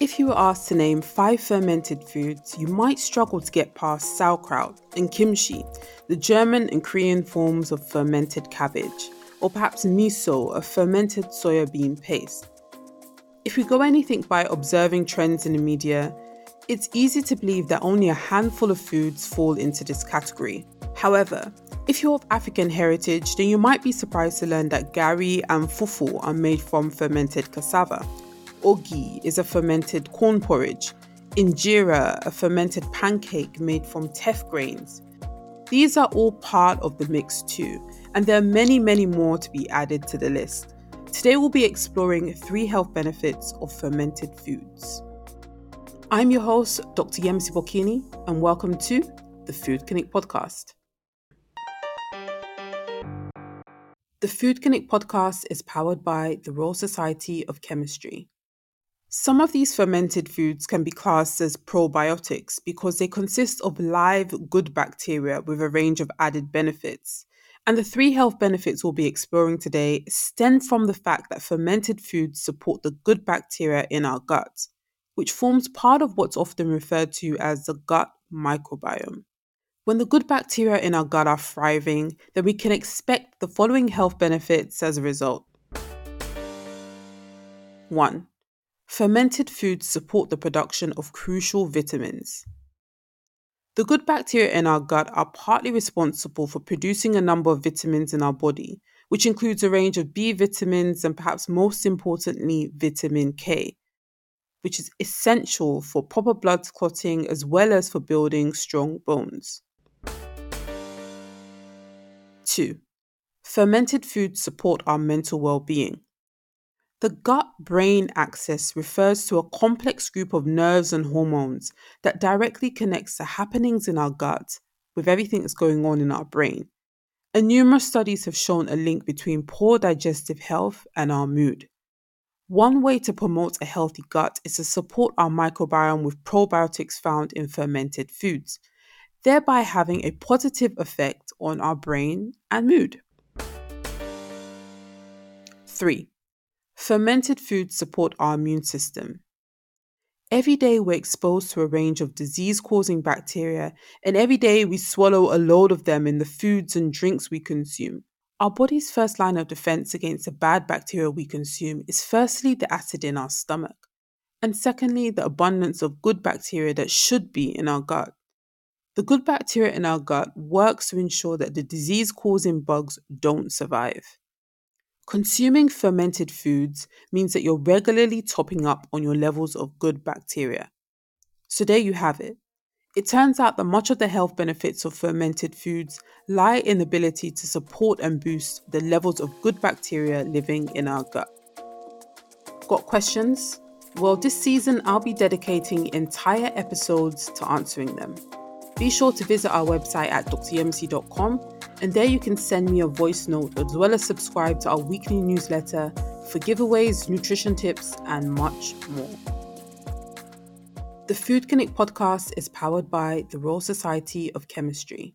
If you were asked to name five fermented foods, you might struggle to get past sauerkraut and kimchi, the German and Korean forms of fermented cabbage, or perhaps miso, a fermented soya bean paste. If we go anything by observing trends in the media, it's easy to believe that only a handful of foods fall into this category. However, if you're of African heritage, then you might be surprised to learn that garri and fufu are made from fermented cassava, Ogi is a fermented corn porridge. Injera, a fermented pancake made from teff grains. These are all part of the mix too, and there are many, many more to be added to the list. Today we'll be exploring three health benefits of fermented foods. I'm your host, Dr. Yemisi Bokinni, and welcome to the Food Clinic podcast. The Food Clinic podcast is powered by the Royal Society of Chemistry. Some of these fermented foods can be classed as probiotics because they consist of live good bacteria with a range of added benefits. And the three health benefits we'll be exploring today stem from the fact that fermented foods support the good bacteria in our gut, which forms part of what's often referred to as the gut microbiome. When the good bacteria in our gut are thriving, then we can expect the following health benefits as a result. 1 Fermented foods support the production of crucial vitamins. The good bacteria in our gut are partly responsible for producing a number of vitamins in our body, which includes a range of B vitamins and perhaps most importantly, vitamin K, which is essential for proper blood clotting as well as for building strong bones. 2. Fermented foods support our mental well being. The gut brain axis refers to a complex group of nerves and hormones that directly connects the happenings in our gut with everything that's going on in our brain. And numerous studies have shown a link between poor digestive health and our mood. One way to promote a healthy gut is to support our microbiome with probiotics found in fermented foods, thereby having a positive effect on our brain and mood. 3. Fermented foods support our immune system. Every day we're exposed to a range of disease causing bacteria, and every day we swallow a load of them in the foods and drinks we consume. Our body's first line of defense against the bad bacteria we consume is firstly the acid in our stomach, and secondly, the abundance of good bacteria that should be in our gut. The good bacteria in our gut works to ensure that the disease causing bugs don't survive. Consuming fermented foods means that you're regularly topping up on your levels of good bacteria. So there you have it. It turns out that much of the health benefits of fermented foods lie in the ability to support and boost the levels of good bacteria living in our gut. Got questions? Well, this season I'll be dedicating entire episodes to answering them. Be sure to visit our website at dryemisi.com and there you can send me a voice note as well as subscribe to our weekly newsletter for giveaways, nutrition tips, and much more. The Food Clinic podcast is powered by the Royal Society of Chemistry.